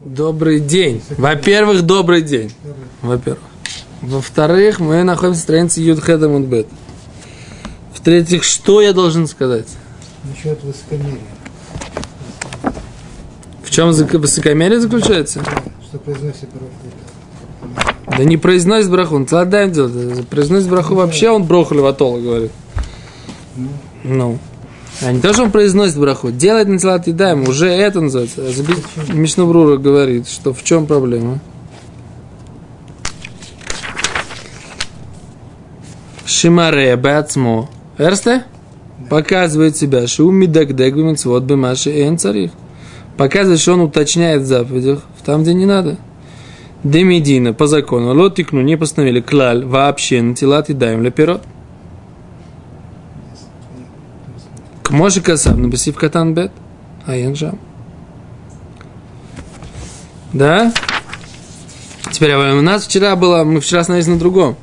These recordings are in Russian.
Добрый день. Во-первых, добрый день. Во-первых. Во-вторых, мы находимся в странице Юдхеда Мудбет. В-третьих, что я должен сказать? Насчет высокомерия. В чем высокомерие заключается? Что произносит браху. Да не произносит браху, он целодаем делает. Произносит браху вообще, он броху леватола говорит. Ну. А не то, что он произносит браху, делает на телат едаем, уже это называется. Мишнабрура говорит, что в чем проблема? Шимаре бацмо. Эрсте? Показывает себя, что у мидагдег вот бы маши эн царих. Показывает, что он уточняет в заповедях, там, где не надо. Демидина, по закону, лотикну не постановили клаль вообще на телат едаем леперот. К Моше Касав, на Басив Катан Бет, а Янжам. Да? Теперь а у нас вчера было, мы вчера остановились на другом.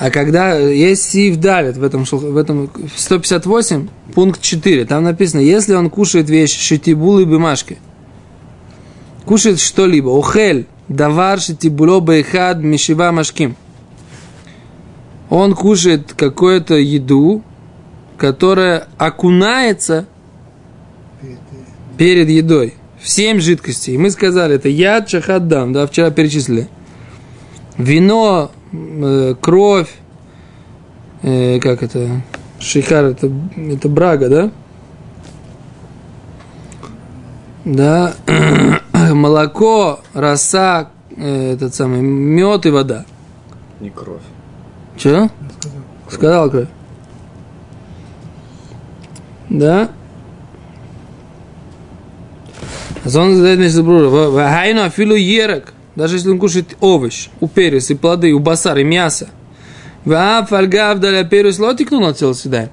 А когда есть Сив Далит в этом, в этом 158, пункт 4, там написано, если он кушает вещи шитибулы и бумажки, кушает что-либо, охель, давар шитибуло бейхад мишива машким, он кушает какую-то еду, которая окунается перед едой в семь жидкостей. Мы сказали, это яд чахаддам, да, вчера перечислили. Вино, э, кровь, э, как это, шихар, это, это брага, да? Да, молоко, роса, э, этот самый, мед и вода. Не кровь. Че? Сказал кровь. Да? Он задает значит, Брура. Вахайну афилу ерок. Даже если он кушает овощ, у перец, и плоды, у басар, и мясо. Ваф альгав даля перец лотикнул на тело съедаем.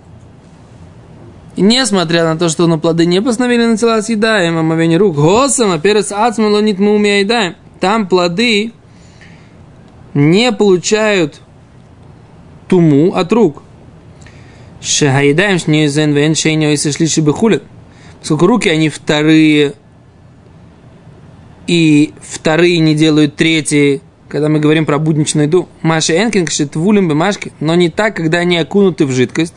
И несмотря на то, что на плоды не постановили на тела съедаем, омовение рук, госом, а перец ацмалонит мы умеем Там плоды не получают туму от рук. Шахаидаем с ней зен вен шейню и сошли шибихулет. Поскольку руки, они вторые, и вторые не делают третьи, когда мы говорим про будничную еду. Маша Энкин кшит вулим бамашки, но не так, когда они окунуты в жидкость.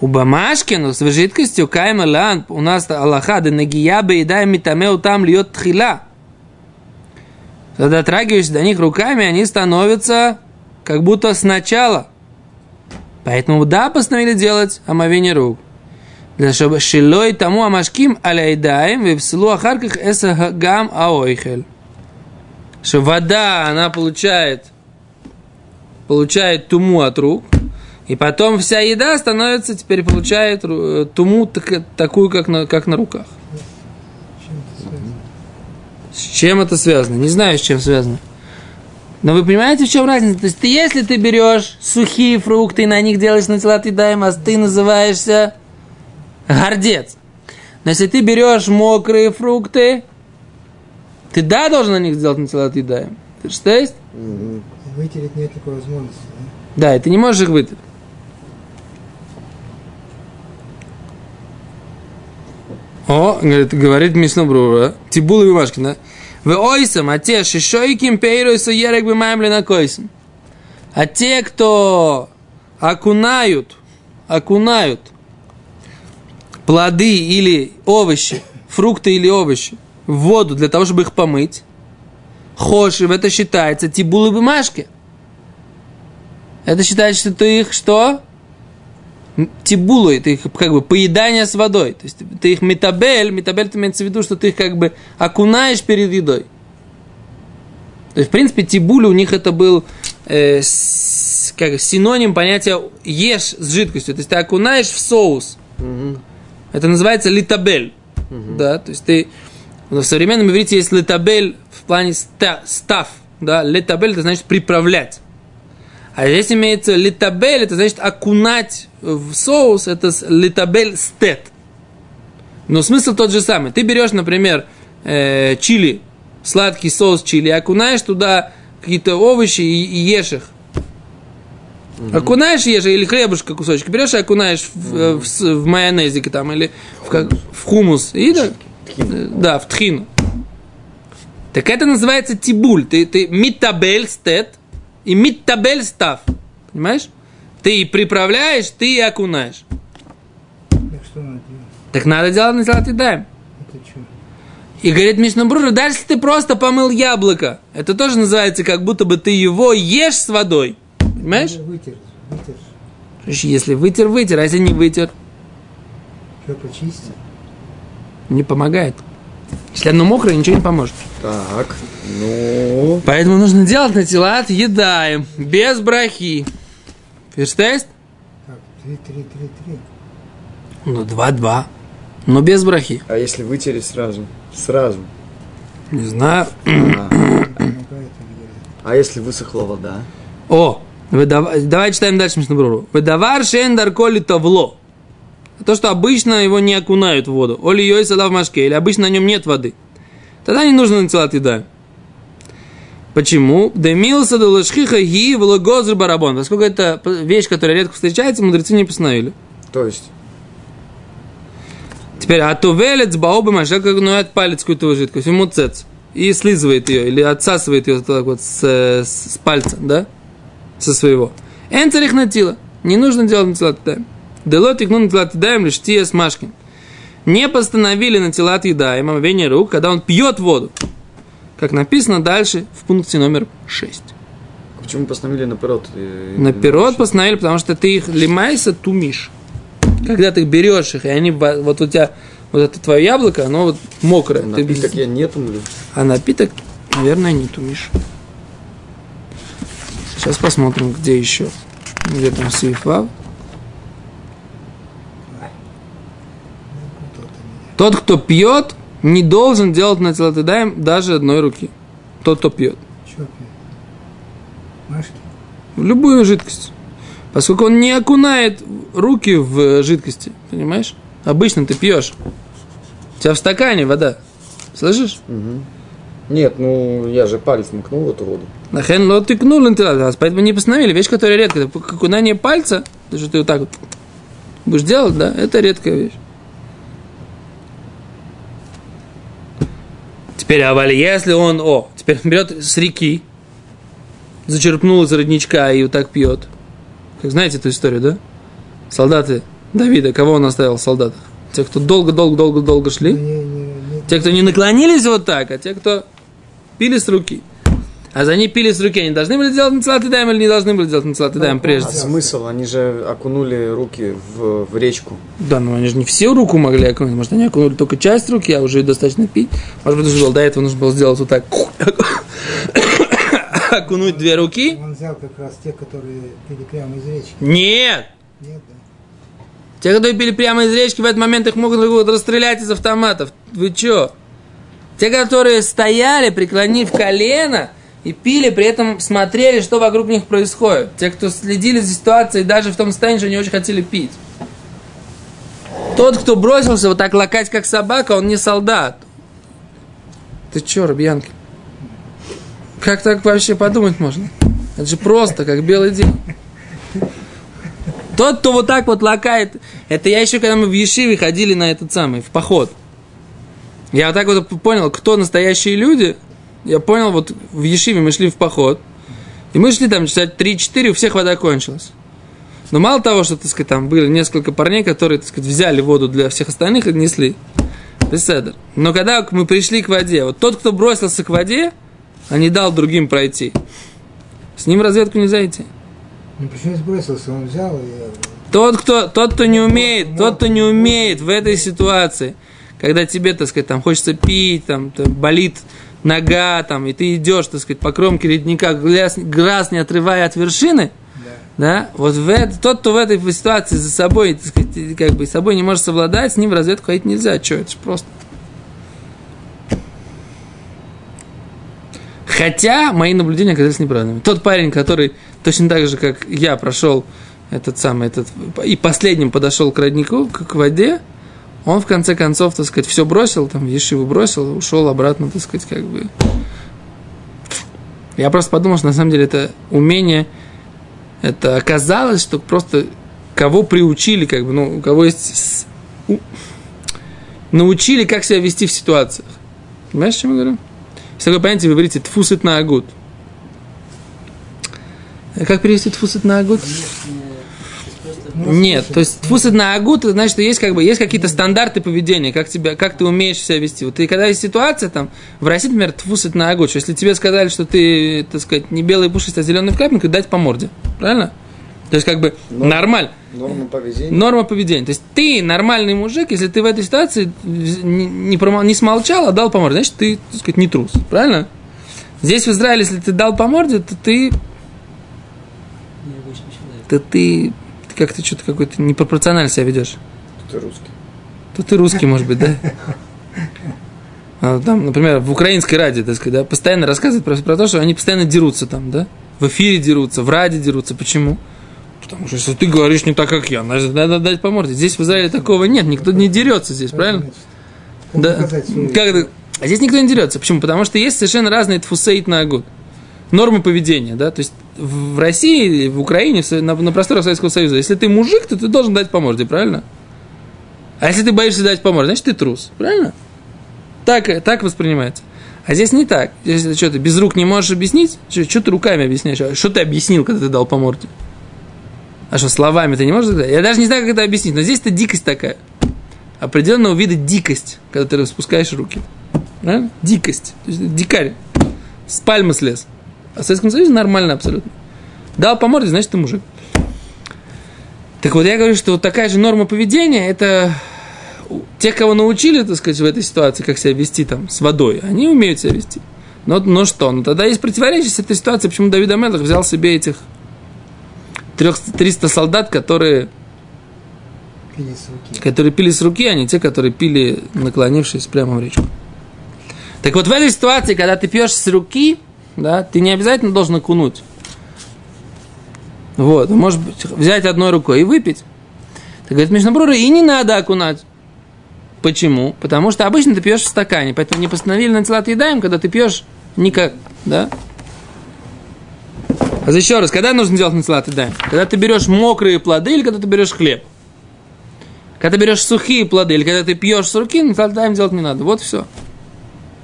У бамашки, но с жидкостью кайма лан, у нас Аллаха, да нагия беедаем митамеу там льет тхила. Когда дотрагиваешься до них руками, они становятся как будто сначала. Поэтому да, постановили делать омовение рук. Для чтобы шилой тому амашким аляйдаем и в селу ахарках эса гам аойхель. Что вода, она получает, получает туму от рук, и потом вся еда становится, теперь получает э, туму так- такую, как на, как на руках. С чем это связано? Не знаю, с чем связано. Но вы понимаете, в чем разница? То есть, ты, если ты берешь сухие фрукты и на них делаешь натилат едаем, а ты называешься гордец. Но если ты берешь мокрые фрукты, ты да должен на них сделать натилат едаем. Ты что есть? Вытереть нет такой возможности. Да? Да, и ты не можешь их вытереть. О, говорит, говорит Мишнабрура, Тибула Бимашкина. Вы ойсам, а те шишойким пейруйса ерек бимаем ленакойсам. А те, кто окунают, окунают плоды или овощи, фрукты или овощи в воду для того, чтобы их помыть, хошив, это считается тибулы бумажки. Это считается, что ты их что? Тибулу, это их как бы поедание с водой. То есть ты их метабель, метабель это имеется в виду, что ты их как бы окунаешь перед едой. То есть, в принципе, тибулю у них это был э, с- как синоним понятия ешь с жидкостью. То есть ты окунаешь в соус. Это называется литабель. Да, то есть ты в современном иврите есть литабель в плане ста- став. Да, литабель это значит приправлять. А здесь имеется литабель, это значит окунать в соус, это литабель стет. Но смысл тот же самый. Ты берешь, например, э, чили, сладкий соус чили, окунаешь туда какие-то овощи и, и ешь их. Окунаешь, ешь, или хлебушка кусочек, берешь и окунаешь в, э, в с- в майонезике там, или в, как- в хумус, и да, да, в тхину. Так это называется тибуль. Ты, ты митабель стет и митабель став. Понимаешь? Ты и приправляешь, ты и окунаешь. Так что надо делать? Так надо делать на золотый дайм. Это что? И говорит Мишнабрура, даже если ты просто помыл яблоко, это тоже называется, как будто бы ты его ешь с водой. Понимаешь? Вытер, вытер. Слушай, Если вытер, вытер, а если не вытер, Что, почисти? не помогает. Если оно мокрое, ничего не поможет. Так, ну... Поэтому нужно делать на тела едаем, без брахи. Ферстест? Так, три, три, три, три. Ну, два-два. Но без брахи. А если вытереть сразу? Сразу. Не знаю. А, а если высохла вода? О, выдав- давай читаем дальше Мишнабруру. Выдавар шендар коли тавло. То, что обычно его не окунают в воду. Оли йой в машке, или обычно на нем нет воды. Тогда не нужно на еда. Почему? Демился до лашхиха ги влагозр барабон. Поскольку это вещь, которая редко встречается, мудрецы не постановили. То есть, Теперь, а то велец баобы машек, как нует палец какую-то жидкость, ему цец. И слизывает ее, или отсасывает ее так вот с, с, с пальца, да? Со своего. Энцарих натила. Не нужно делать на тела едаем. Дело тикну на тела едаем лишь тия с машкин. Не постановили на тела едаем, омовение рук, когда он пьет воду. Как написано дальше в пункте номер 6. почему постановили наперед? э, Наперед постановили, потому что ты их лимайся тумишь. Когда ты берешь их, и они, во- вот у тебя, вот это твое яблоко, оно вот мокрое. Ты без- Напиток я не тумлю. А напиток, наверное, не тумишь. Сейчас посмотрим, где еще. Где там сейфа. Тот, кто пьет, не должен делать на телотедаем даже одной руки. Тот, кто пьет. Что пьет? Любую жидкость. Поскольку он не окунает руки в жидкости. Понимаешь? Обычно ты пьешь. У тебя в стакане вода. Слышишь? Нет, ну я же палец макнул в эту воду. Нахен лот тыкнул интеллект, поэтому не постановили. Вещь, которая редкая. Это окунание пальца, то, что ты вот так вот будешь делать, да, это редкая вещь. Теперь, а вали, если он, о, теперь он берет с реки, зачерпнул из родничка и вот так пьет. Как знаете эту историю, да? Солдаты Давида, кого он оставил в солдатах? Те, кто долго-долго-долго-долго шли. Те, кто не наклонились вот так, а те, кто пили с руки. А за ней пили с руки, они должны были делать нацелат даем или не должны были делать нацелат даем А прежде? смысл? Они же окунули руки в, в речку. Да, но они же не всю руку могли окунуть. Может, они окунули только часть руки, а уже достаточно пить. Может быть, было, до этого нужно было сделать вот так. Окунуть две руки? Он взял как раз те, которые пили прямо из речки. Нет! Нет, да? Те, которые пили прямо из речки, в этот момент их могут могут расстрелять из автоматов. Вы чё? Те, которые стояли, преклонив колено, и пили, при этом смотрели, что вокруг них происходит. Те, кто следили за ситуацией, даже в том состоянии, что они очень хотели пить. Тот, кто бросился вот так лакать, как собака, он не солдат. Ты чё, Рубьянки? Как так вообще подумать можно? Это же просто, как белый день. Тот, кто вот так вот лакает, это я еще, когда мы в Ешиве ходили на этот самый, в поход. Я вот так вот понял, кто настоящие люди. Я понял, вот в Ешиве мы шли в поход, и мы шли там часа 3-4, у всех вода кончилась. Но мало того, что, так сказать, там были несколько парней, которые, так сказать, взяли воду для всех остальных и несли. Беседер. Но когда мы пришли к воде, вот тот, кто бросился к воде, а не дал другим пройти, с ним разведку нельзя идти. Ну почему сбросился? Он взял и... Тот, кто, тот, кто не умеет, тот, кто не умеет в этой ситуации, когда тебе, так сказать, там хочется пить, там болит нога, там, и ты идешь, так сказать, по кромке ледника, глаз, глаз не отрывая от вершины, да, вот в это, тот, кто в этой ситуации за собой, так сказать, как бы собой не может совладать, с ним в разведку ходить нельзя. Что, это же просто. Хотя мои наблюдения оказались неправильными. Тот парень, который точно так же, как я, прошел этот самый, этот, и последним подошел к роднику, к воде, он в конце концов, так сказать, все бросил, там, Ешиву бросил, ушел обратно, так сказать, как бы. Я просто подумал, что на самом деле это умение, это оказалось, что просто кого приучили, как бы, ну, у кого есть, у- научили, как себя вести в ситуациях. Понимаешь, о чем я говорю? Есть такое понятие, вы говорите, тфусит на агут. Как перевести тфусит на агут? Ну, Нет, то есть тфусит на агут, это значит, что есть как бы есть какие-то стандарты поведения, как тебя, как ты умеешь себя вести. Вот и когда есть ситуация там, в России, например, тфусит на агут, что если тебе сказали, что ты, так сказать, не белый пушистый, а зеленый в капельку, дать по морде. Правильно? То есть как бы Ну. нормально. Норма поведения. Норма поведения. То есть ты нормальный мужик, если ты в этой ситуации не, не, промо- не смолчал, а дал по морде, значит, ты, так сказать, не трус. Правильно? Здесь в Израиле, если ты дал по морде, то ты, то ты как-то что-то какой-то непропорционально себя ведешь. Ты русский. То ты русский, может быть, да? А Там, например, в украинской ради, так сказать, да, постоянно рассказывают про, про то, что они постоянно дерутся там, да? В эфире дерутся, в ради дерутся. Почему? Потому что если ты говоришь не так, как я, значит, надо дать по морде. Здесь в Израиле такого нет, никто не дерется здесь, правильно? Да. Как это? А здесь никто не дерется. Почему? Потому что есть совершенно разные тфусейт на агут. Нормы поведения, да, то есть в России, в Украине, на, на просторах Советского Союза, если ты мужик, то ты должен дать по морде, правильно? А если ты боишься дать по морде, значит ты трус, правильно? Так, так воспринимается. А здесь не так. Ты что, ты без рук не можешь объяснить, что, ты руками объясняешь? А Что ты объяснил, когда ты дал по морде? А что, словами ты не можешь сказать? Я даже не знаю, как это объяснить, но здесь это дикость такая. Определенного вида дикость, когда ты распускаешь руки. Правильно? Дикость. То есть дикарь. С пальмы слез. А в Советском Союзе нормально абсолютно. Дал по морде, значит, ты мужик. Так вот, я говорю, что вот такая же норма поведения, это тех, кого научили, так сказать, в этой ситуации, как себя вести там с водой, они умеют себя вести. Но, но что? Ну, тогда есть противоречие с этой ситуацией, почему Давид Амелах взял себе этих 300 солдат, которые, Пили с руки. которые пили с руки, а не те, которые пили, наклонившись прямо в речку. Так вот, в этой ситуации, когда ты пьешь с руки, да, ты не обязательно должен окунуть. Вот, может быть, взять одной рукой и выпить. Так говорит Мишнабрура, и не надо окунать. Почему? Потому что обычно ты пьешь в стакане, поэтому не постановили на тела едаем, когда ты пьешь никак, да? А еще раз, когда нужно делать нацелат едаем? Когда ты берешь мокрые плоды или когда ты берешь хлеб? Когда ты берешь сухие плоды или когда ты пьешь с руки, нацелат едаем делать не надо. Вот все.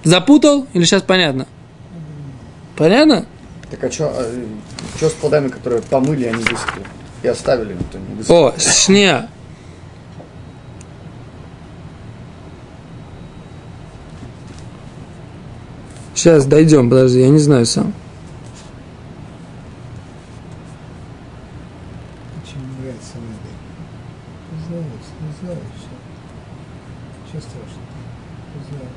Запутал или сейчас понятно? Понятно? Так а что с плодами, которые помыли, они высохли? И оставили, то не высохли. О, шня. Сейчас дойдем, подожди, я не знаю сам. Очень мне нравится воды. Не знаю, не знаю, все. Ничего страшного. Не знаю.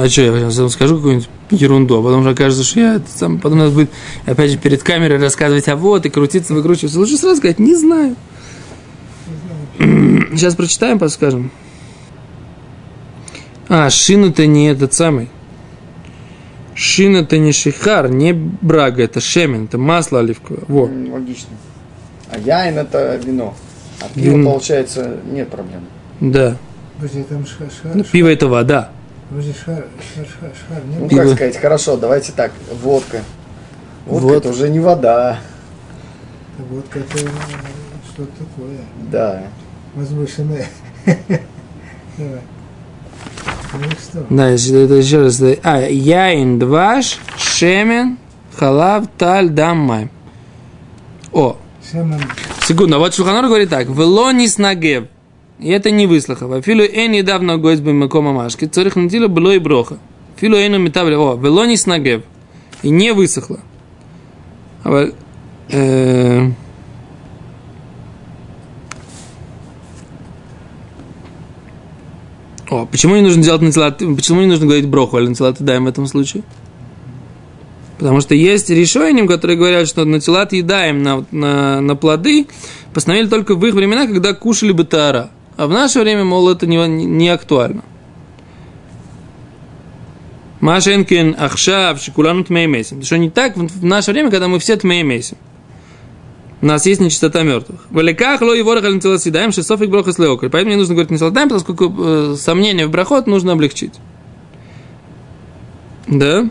А что, я сейчас скажу какую-нибудь ерунду, а потом же окажется, что я это сам, потом надо будет опять же перед камерой рассказывать, а вот, и крутиться, выкручиваться. Лучше сразу сказать, не знаю. Сейчас прочитаем, подскажем. А, шина-то не этот самый. Шина-то не шихар, не брага, это шемен, это масло оливковое. Во. Логично. А яин это вино. А пиво, Вино. получается, нет проблем. Да. Подожди, там шар, шар, Ну, пиво это вода. Подожди, шар, шар, шар, шар, Ну? Пиво. как сказать, хорошо, давайте так, водка. Водка Вот. это уже не вода. Это водка, это что-то такое. Да. Возвышенное. Давай. Ну что? Да, это еще раз. А, яин, дваш, шемен, халав, таль, дам, майм. О, Шаман, секунду, а вот Шуханор говорит так. Велонис нагев. И это не выслуха. Афилу эн недавно гость бы макома машки. Царих надила было и броха. Филу эну метавли. О, велонис нагев. И не высохло. А э, О, почему не нужно делать нацелат, почему не нужно говорить броху, а нацелат даем в этом случае? Потому что есть решения, которые говорят, что нацелат едаем на, на, на плоды, постановили только в их времена, когда кушали бы тара. А в наше время, мол, это не, не актуально. Машенкин, Ахшав, Шикулану Тмеймесим. Что не так в наше время, когда мы все Тмеймесим. У нас есть нечистота мертвых. В ло его рахалин съедаем, шесофик брохас леокрь. Поэтому мне нужно говорить не солдаем, поскольку э, сомнение в брахот нужно облегчить. Да?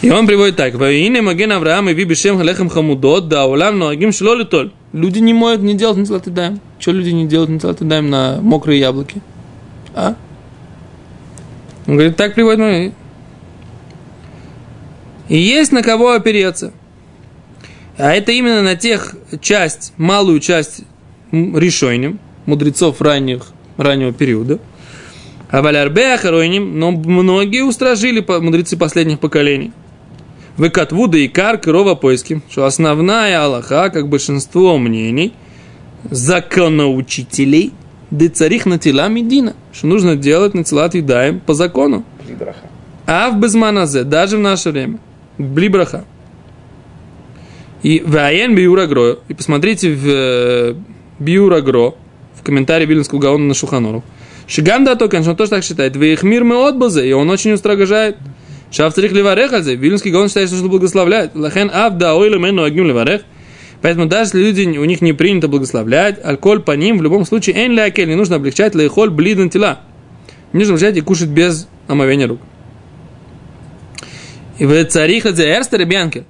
И он приводит так. Ваине маген Авраам и вибишем халехам хамудот, да улам ноагим шло литоль. Люди не моют, не делают нецелат даем. Что люди не делают нецелат даем на мокрые яблоки? А? Он говорит, так приводит мы. И есть на кого опереться. А это именно на тех часть, малую часть решением мудрецов ранних, раннего периода. А валярбе но многие устражили мудрецы последних поколений. Выкатвуда и кар крова поиски, что основная Аллаха, как большинство мнений, законоучителей, да царих на тела медина, что нужно делать на тела отъедаем по закону. А в безманазе, даже в наше время. Блибраха. И Ваен Биурагро, и посмотрите в э, Биурагро, в комментарии Вильнского Гаона на Шуханору. Шиганда то, конечно, он тоже так считает. Вы их мир мы отбазы, и он очень устрогожает. Шафцарих ливарехазе. Вильнский Гаон считает, что благословляет. Лахен авда ойла мену агню ливарех. Поэтому даже если люди, у них не принято благословлять, алкоголь по ним, в любом случае, эн лякель, не нужно облегчать лейхоль блиден тела. Не нужно облегчать и кушать без омовения рук. И в царих это эрстер бьянкель.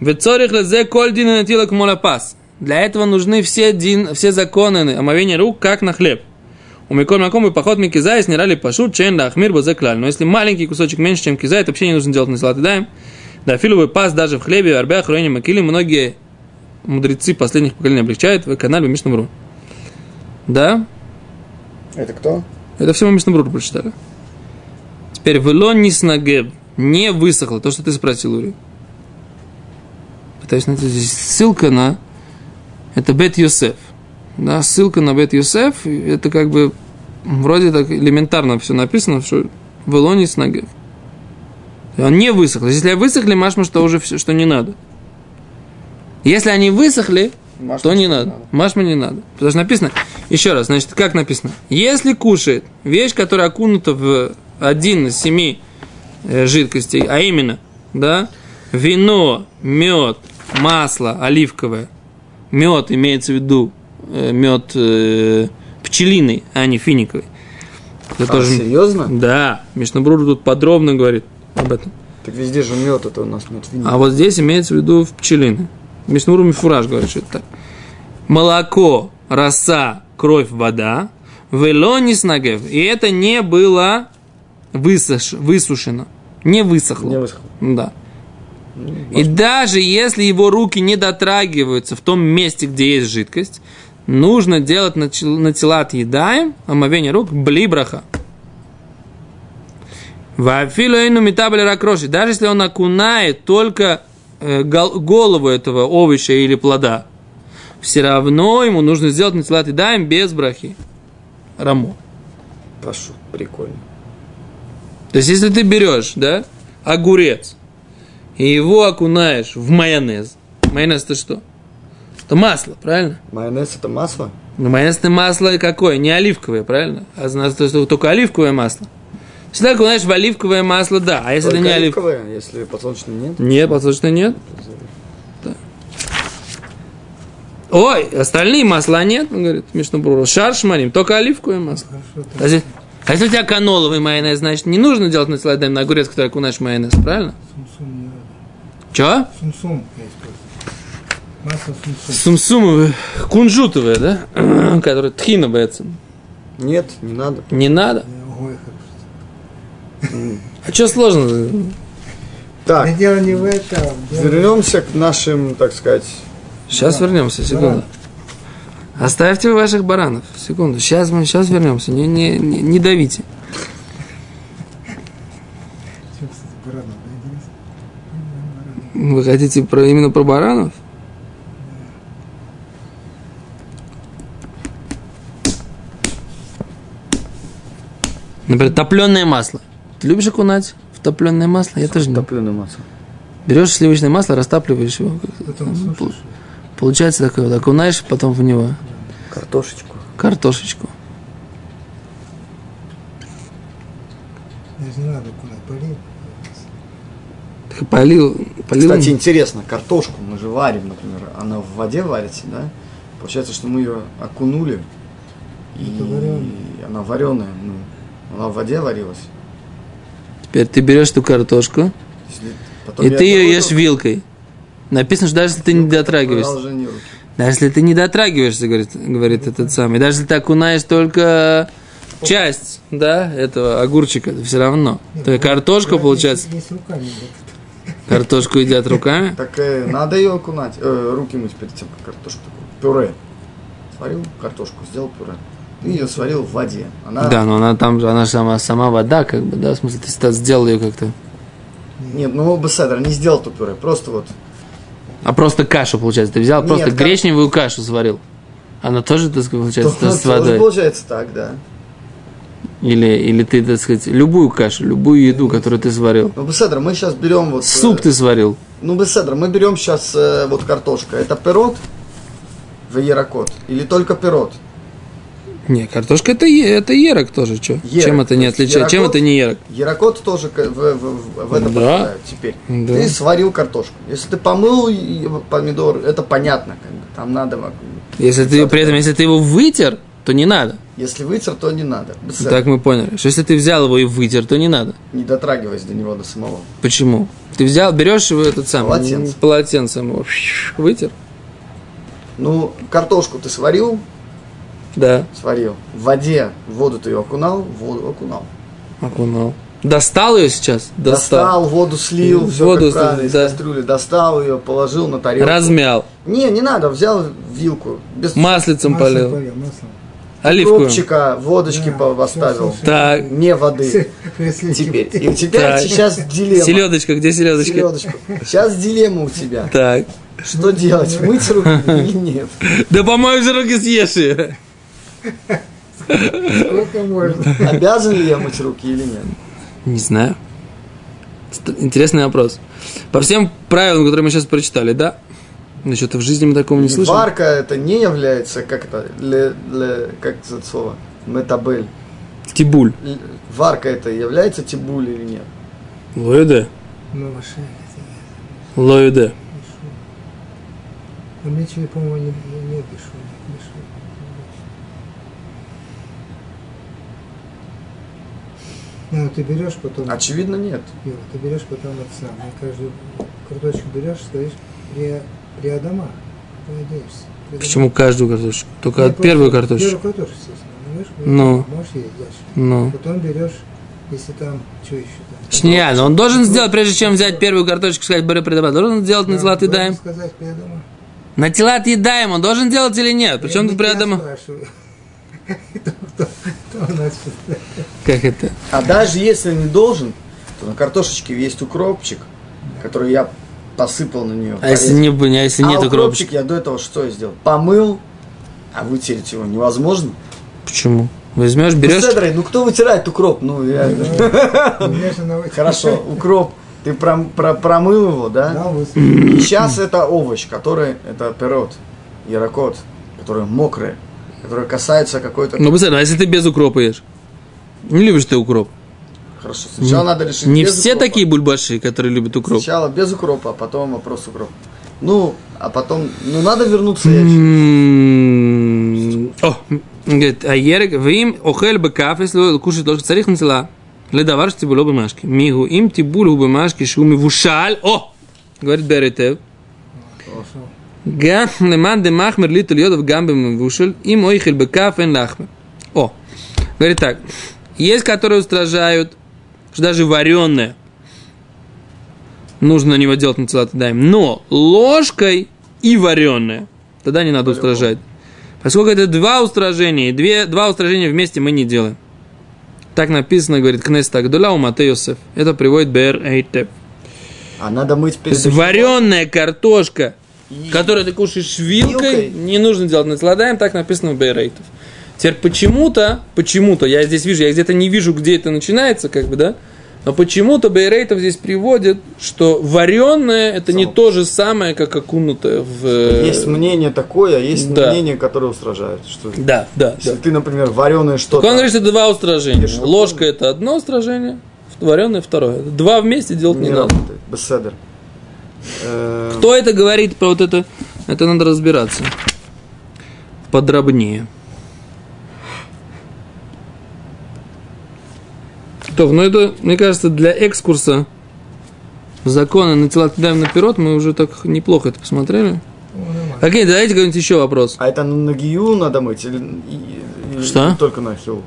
В царих лезе коль дин на тело пас. Для этого нужны все, дин, все законы омовения рук, как на хлеб. У Миколь Маком и поход Микизай снирали пашут, чен да ахмир бозе клаль. Но если маленький кусочек меньше, чем кизай, это вообще не нужно делать на салат даем. Да, филовый пас даже в хлебе, арбя, хрони, макили, многие мудрецы последних поколений облегчают в канале Мишнабру. Да? Это кто? Это все мы Мишнабру прочитали. Теперь вело ниснагеб не высохло. То, что ты спросил, Ури. Пытаюсь найти здесь ссылка на... Это Бет Йосеф. Да, ссылка на Бет Йосеф. Это как бы вроде так элементарно все написано, что Велони Снагев. Он не высохл. Если высохли, машма, что уже все, что не надо. Если они высохли, Машма то не надо. надо. Машма не надо. Потому что написано, еще раз, значит, как написано? Если кушает вещь, которая окунута в один из семи Э, жидкостей, а именно, да, вино, мед, масло оливковое. Мед имеется в виду мед э, пчелиный, а не финиковый. Это а, тоже... серьезно? Да, Мишнабрур тут подробно говорит об этом. Так везде же мед, это у нас мед финиковый. А вот здесь имеется в виду в пчелиный. Мишнабрур Мифураж говорит, что это так. Молоко, роса, кровь, вода, велонис нагев. И это не было высуш, высушено. Не высохло. Не высохло. Да. И даже если его руки не дотрагиваются в том месте, где есть жидкость, нужно делать на, на тела отъедаем, омовение рук, блибраха. Вафилуэйну метабель ракроши. Даже если он окунает только э, голову этого овоща или плода, все равно ему нужно сделать на тела отъедаем без брахи. Рамо. Прошу, прикольно. То есть, если ты берешь, да, огурец, и его окунаешь в майонез, майонез это что? Это масло, правильно? Майонез это масло? Ну, майонез это масло какое? Не оливковое, правильно? А значит, что только оливковое масло. Ты окунаешь в оливковое масло, да. А если только это не оливковое? Если подсолнечное нет? Нет, подсолнечное нет. Да. Ой, остальные масла нет, он говорит, Мишну Бруру. Шар шмарим, только оливковое масло. Хорошо, а если у тебя каноловый майонез, значит, не нужно делать на на огурец, который окунаешь майонез, правильно? Сумсум не надо. Чё? Сумсум есть Масло сумсум. Сумсумовое, кунжутовое, да? Которое тхина боится. Нет, не надо. Не надо? Ой, а что сложно? Так, дело не в этом. Вернемся к нашим, так сказать... Сейчас да. вернемся, секунду. Да. Оставьте ваших баранов. Секунду. Сейчас мы сейчас вернемся. Не, не, не, не давите. Вы хотите про, именно про баранов? Например, топленое масло. Ты любишь окунать в топленое масло? Я тоже не. Топленое масло. Берешь сливочное масло, растапливаешь его. Получается такое, вот, окунаешь потом в него. Картошечку. Картошечку. Не надо куда полил. Так полил, полил. Кстати, интересно, картошку мы же варим, например, она в воде варится, да? Получается, что мы ее окунули, и она вареная, ну, она в воде варилась. Теперь ты берешь эту картошку, и ты ее ешь вилкой. Написано, что даже если ты не дотрагиваешься. Даже если ты не дотрагиваешься, говорит, говорит этот самый. Даже если ты окунаешь только часть, да, этого огурчика, все равно. То картошка, Если- получается, Если руками вот картошку едят руками. Так э, надо ее окунать, э, руки мыть перед тем, как картошку. Пюре. Сварил картошку, сделал пюре. Ты ее сварил в воде. Она... Да, но она там же, она же сама, сама вода, как бы, да, в смысле, ты сделал ее как-то. Нет, ну Беседер не сделал ту пюре, просто вот. А просто кашу, получается, ты взял, Нет, просто как- гречневую кашу сварил. Она тоже, так сказать, получается, То- с водой. получается так, да. Или, или ты, так сказать, любую кашу, любую еду, которую ты сварил. Ну, Беседер, мы сейчас берем вот... э, Суп ты сварил. Ну, Беседер, мы берем сейчас вот картошка. Это пирот в ярокот или только пирот? Не, картошка это, это ерок тоже, что? Ерок, Чем это не то есть отличает? Чем ерокот- это не ерок? Ярокот тоже к- в, в- в это Да. теперь. Да. Ты сварил картошку. Если ты помыл помидор, это понятно, как бы. Там надо. Если ты, при этом, если ты его вытер, то не надо. Если вытер, то не надо. Беседер, Так мы поняли. Что если ты взял его и вытер, то не надо. Не дотрагивайся до него до самого. Почему? Ты взял, берешь его этот самый Полотенце. полотенцем его вытер. Ну, картошку ты сварил, Да, сварил. В воде, в воду ты ее окунал, в воду окунал. окунул. Достал ее сейчас? Достал, воду слил, все Воду как правильно, из да. кастрюли, достал ее, положил на тарелку. Размял. Не, не надо, взял вилку, без Маслицем масло полил. Оливковым. кропчика, водочки Да, поставил. Не Так, Типа, воды. Теперь. И у тебя Так. сейчас дилемма. селедочка, где селедочка? Селедочку. Сейчас дилемма у тебя. Так. Что делать, мыть руки или нет? Да помой же руки съешь ее. Сколько можно? Обязан ли я мыть руки или нет? Не знаю. Интересный вопрос. По всем правилам, которые мы сейчас прочитали, да? Но что-то в жизни мы такого не слышали. Варка это не является, как это, ле- ле- как это слово, метабель. Тибуль. Л- Варка это является тибуль или нет? Лоюде. Лоюде. А мне по-моему, не, не, не пишу. не пишу. Ну, ты берешь потом, Очевидно, нет. Юра, ты берешь потом это самое, каждую карточку берешь, стоишь при, при Адама, поедешься. Почему каждую картошку? Только Ну, от первую картошку. Первую картошку, естественно. Берешь, Ну. Можешь есть дальше. Ну. Потом берешь, если там, что еще там? Шния, но он должен сделать, прежде чем взять первую картошку, сказать Баре Предабат, должен сделать на тилат Должен едаем. сказать при Адама. На тилат едаем, он должен делать или нет? Причем Я тут не Кто- кто- у нас? Как это? А даже если не должен, то на картошечке есть укропчик, который я посыпал на нее. А если, не, а если а нет укропчик укропчика? я до этого что сделал? Помыл, а вытереть его невозможно. Почему? Возьмешь, берешь, Ну, ну кто вытирает укроп? Ну, реально. У меня же на- Хорошо, укроп. Ты пром- про- промыл его, да? Да, сейчас это овощ, который, это пирот, ярокот, который мокрый, который касается какой-то... ну, а если ты без укропа ешь? Не любишь ты укроп? Хорошо, сначала надо решить Не без все укропа. такие бульбаши, которые любят укроп. Сначала без укропа, а потом вопрос укроп. Ну, а потом, ну надо вернуться, я считаю. М, О, говорит, а ерек, вы им охель бекаф, если вы кушаете ложку царих нацела, ледавар что тибуло бумажки. Мигу им тибуль у бумажки, шуми вушаль. О, говорит Беретев. Леман де махмер литл йодов гамбем вушаль, им ойхель бекаф эн лахмер. О, говорит так, есть, которые устражают, что даже вареное нужно на него делать на даем. Но ложкой и вареное, тогда не надо устражать. Поскольку это два устражения, и две, два устражения вместе мы не делаем. Так написано, говорит Кнес Тагдуля у Матеюсеф. Это приводит Бер Эйтеп. А надо мыть То перед есть этим. вареная картошка, Которую ты кушаешь Вилкой? вилкой, не нужно делать насладаем, так написано в Бер Эйтеп. Теперь почему-то, почему-то, я здесь вижу, я где-то не вижу, где это начинается, как бы, да? Но почему-то Бейрейтов здесь приводит, что вареное это не Само. то же самое, как окунутое в... э, Есть мнение такое, а есть Да. мнение, которое устражает. Что Да, да, если да. ты, например, вареное Так что-то... он говорит, что это два устражения. Ложка это одно устражение, вареное второе. Два вместе делать не, не надо. работает. Беседер. Э, Кто это говорит про вот это? Это надо разбираться. Подробнее. То, ну это, мне кажется, для экскурса закона на тела на пирот мы уже так неплохо это посмотрели. Ну. Окей, давайте какой-нибудь еще вопрос. А это на гию надо мыть или, или Что? только на хил?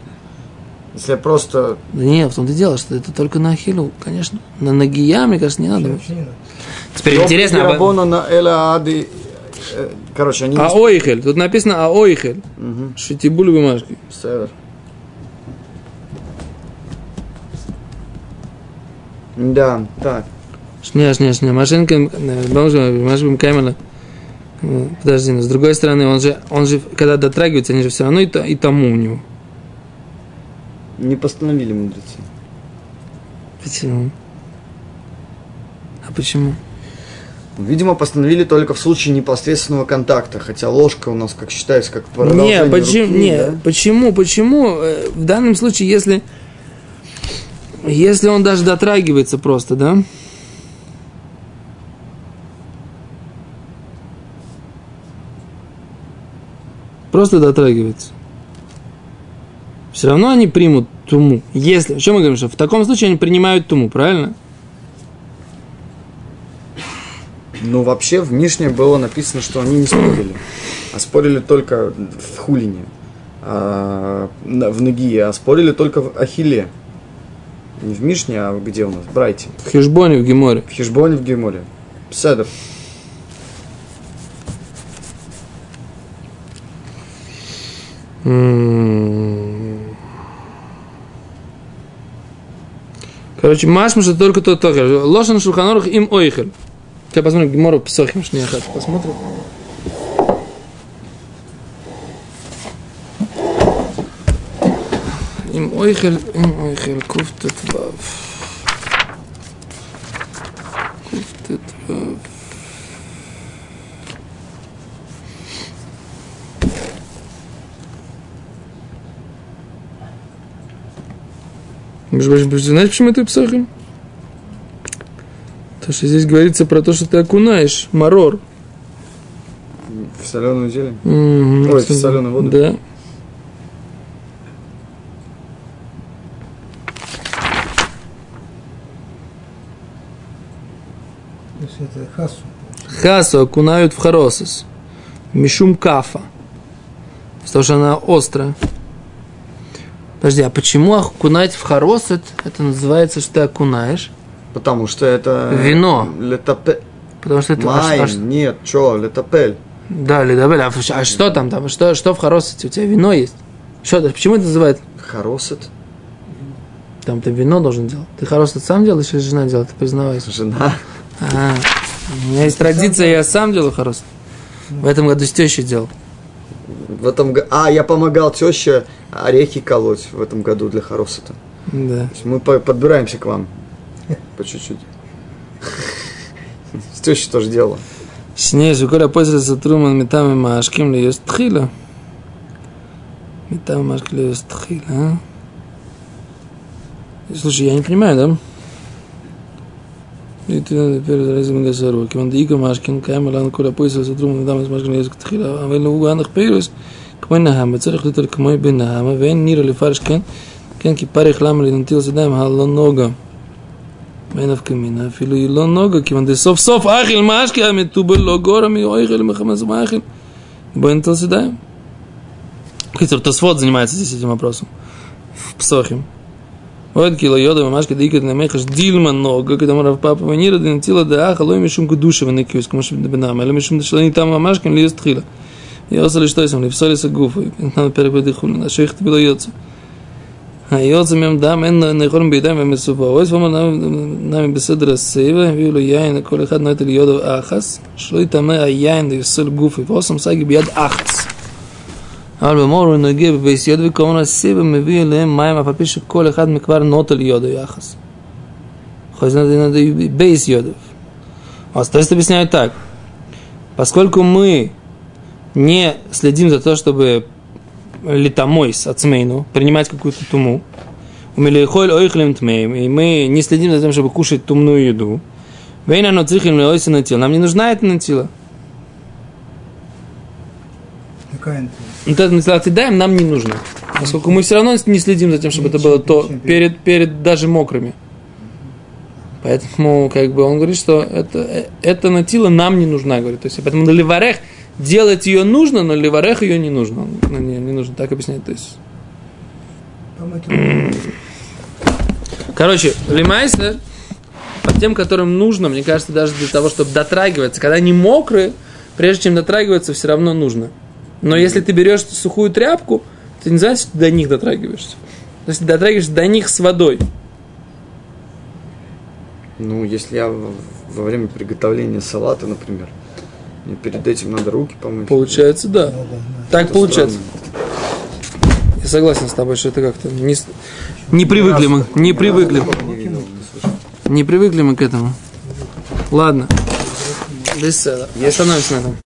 Если я просто... Да нет, в том-то и дело, что это только на ахилу, конечно. На нагия, мне кажется, не надо. Вообще не надо. Теперь интересно, об- Рабона на Эля Ады... э, Короче, они... а ойхель. Тут написано а ойхель. Мгм. Шитибуль бумажки. Север. Да, так. Шня, шня, шня. Машинка, э, машинка камера. Э, Подожди, но с другой стороны, он же, он же, когда дотрагивается, они же все равно и, то- и тому у него. Не постановили мудрецы. Почему? А почему? Видимо, постановили только в случае непосредственного контакта, хотя ложка у нас, как считается, как Не, продолжение почему, руки, не, да? почему, почему? э, В данном случае, если, если он даже дотрагивается просто, да? Просто дотрагивается. Все равно они примут туму. Если, о чем мы говорим, что в таком случае они принимают туму, правильно? Ну, вообще, в Мишне было написано, что они не спорили, а спорили только в хулине, а, в Нагие, а спорили только в Ахиле. Не в Мишне, а где у нас? Брайте. В Хижбоне, в Геморе. В Хижбоне, в Геморе. Седр. М. Короче, машма, что только тот токер. Лошан шулханорух им ойхель. Сейчас посмотрим Гемору Псохим Шнияхат. Посмотрим. Им ойхель, им ойхель, куфтет вав. Куфтет вав. Знаешь, почему это псахим? То, что здесь говорится про то, что ты окунаешь марор. В соленую зелень. Ой, в соленую воду. Да. Это хасу. Хасу окунают в хоросис. Мишум кафа. Потому что она острая. Подожди, а почему окунать в хоросет, это называется, что ты окунаешь? Потому что это... Вино. Летапель. Потому что это... а ш- а Майн, нет, чё, летапель. да, ледобель. А, а что там? там что, что в хоросете? У тебя вино есть? Что, почему это называют? Хоросет. Там ты вино должен делать. Ты хоросет сам делаешь или жена делает? Ты признавайся. Жена. А, у меня есть традиция, я сам делаю хорос. В этом году с тещей делал в этом А, я помогал теще орехи колоть в этом году для Хоросата. Да. Мы подбираемся к вам. По чуть-чуть. Теща тоже делала. Сне, Жуколя пользовался Труман Метами Машким ли Юстхила. Метами мне ее Юстхила. А? Слушай, я не понимаю, да? И Литвин перед разим гасару. Киман дика машкин, каем алан кола поиса сатрум дам из машкин язык тхила. Амел ну ганах пейрус. Кмой нахама, царих литер кмой бен а Вен нира ли фаршкен. Кен ки парих лам ли нантил садаем халло нога. Вен в камина. Филу и ло нога. Киман де соф соф ахил машки. Аме тубе ло гора ми ойхил махамаз махил. Бен тил садаем. Хитр Тосфот занимается здесь этим вопросом. В Псохим. Оэд кила йода мамашка дикет на мехаш дильма нога, когда мы папа ванира дентила да аха лой мишум кадуша ванакиус, кому шиб дебенам, или мишум дешлани там мамашкам ли естхила. Я осали что если липсали с гуфой, нам перепады хули, на шейх ты было йодца. А йодца мем дам, эн на нехорм бейдам вем мецупа. Ось вама нами беседра сейва, вилу яйн, а кол эхад нойт ли йода ахас, шлой таме а яйн да юсоль гуфой, восам саги бьяд ахас. אבל במור הוא נוגע בבייס יודו וכמובן הסבב מביא אליהם מים, אף על פי שכל אחד מכבר נוט על יודו יחס. Хоть надо, надо и бейс йодов. А остальные объясняют так. Поскольку мы не следим за то, чтобы литомойс ацмейну, принимать какую-то туму, умилихоль ойхлем тмеем, и мы не следим за тем, чтобы кушать тумную еду, вейна но цихим леойся на Нам не нужна эта натила. Какая это? Вот эта натила даем нам не нужна. Поскольку мы все равно не следим за тем, чтобы это было то перед, перед даже мокрыми. Поэтому, как бы, он говорит, что это, э, эта натила нам не нужна, говорит. То есть, поэтому на ливарех делать ее нужно, но ливарех ее не нужно. Ну, не, не нужно, так объяснять. То есть. Короче, лимайсер, по тем, которым нужно, мне кажется, даже для того, чтобы дотрагиваться. Когда они мокрые, прежде чем дотрагиваться, все равно нужно. Но если ты берешь сухую тряпку, ты не знаешь, что ты до них дотрагиваешься. То есть ты дотрагиваешься до них с водой. Ну, если я во время приготовления салата, например, мне перед этим надо руки помыть. Получается, да. Надо, да. Так Это получается. странно. Я согласен с тобой, что это как-то не, не привыкли мы, не привыкли. Не привыкли мы к этому. Ладно. Без Остановимся на этом.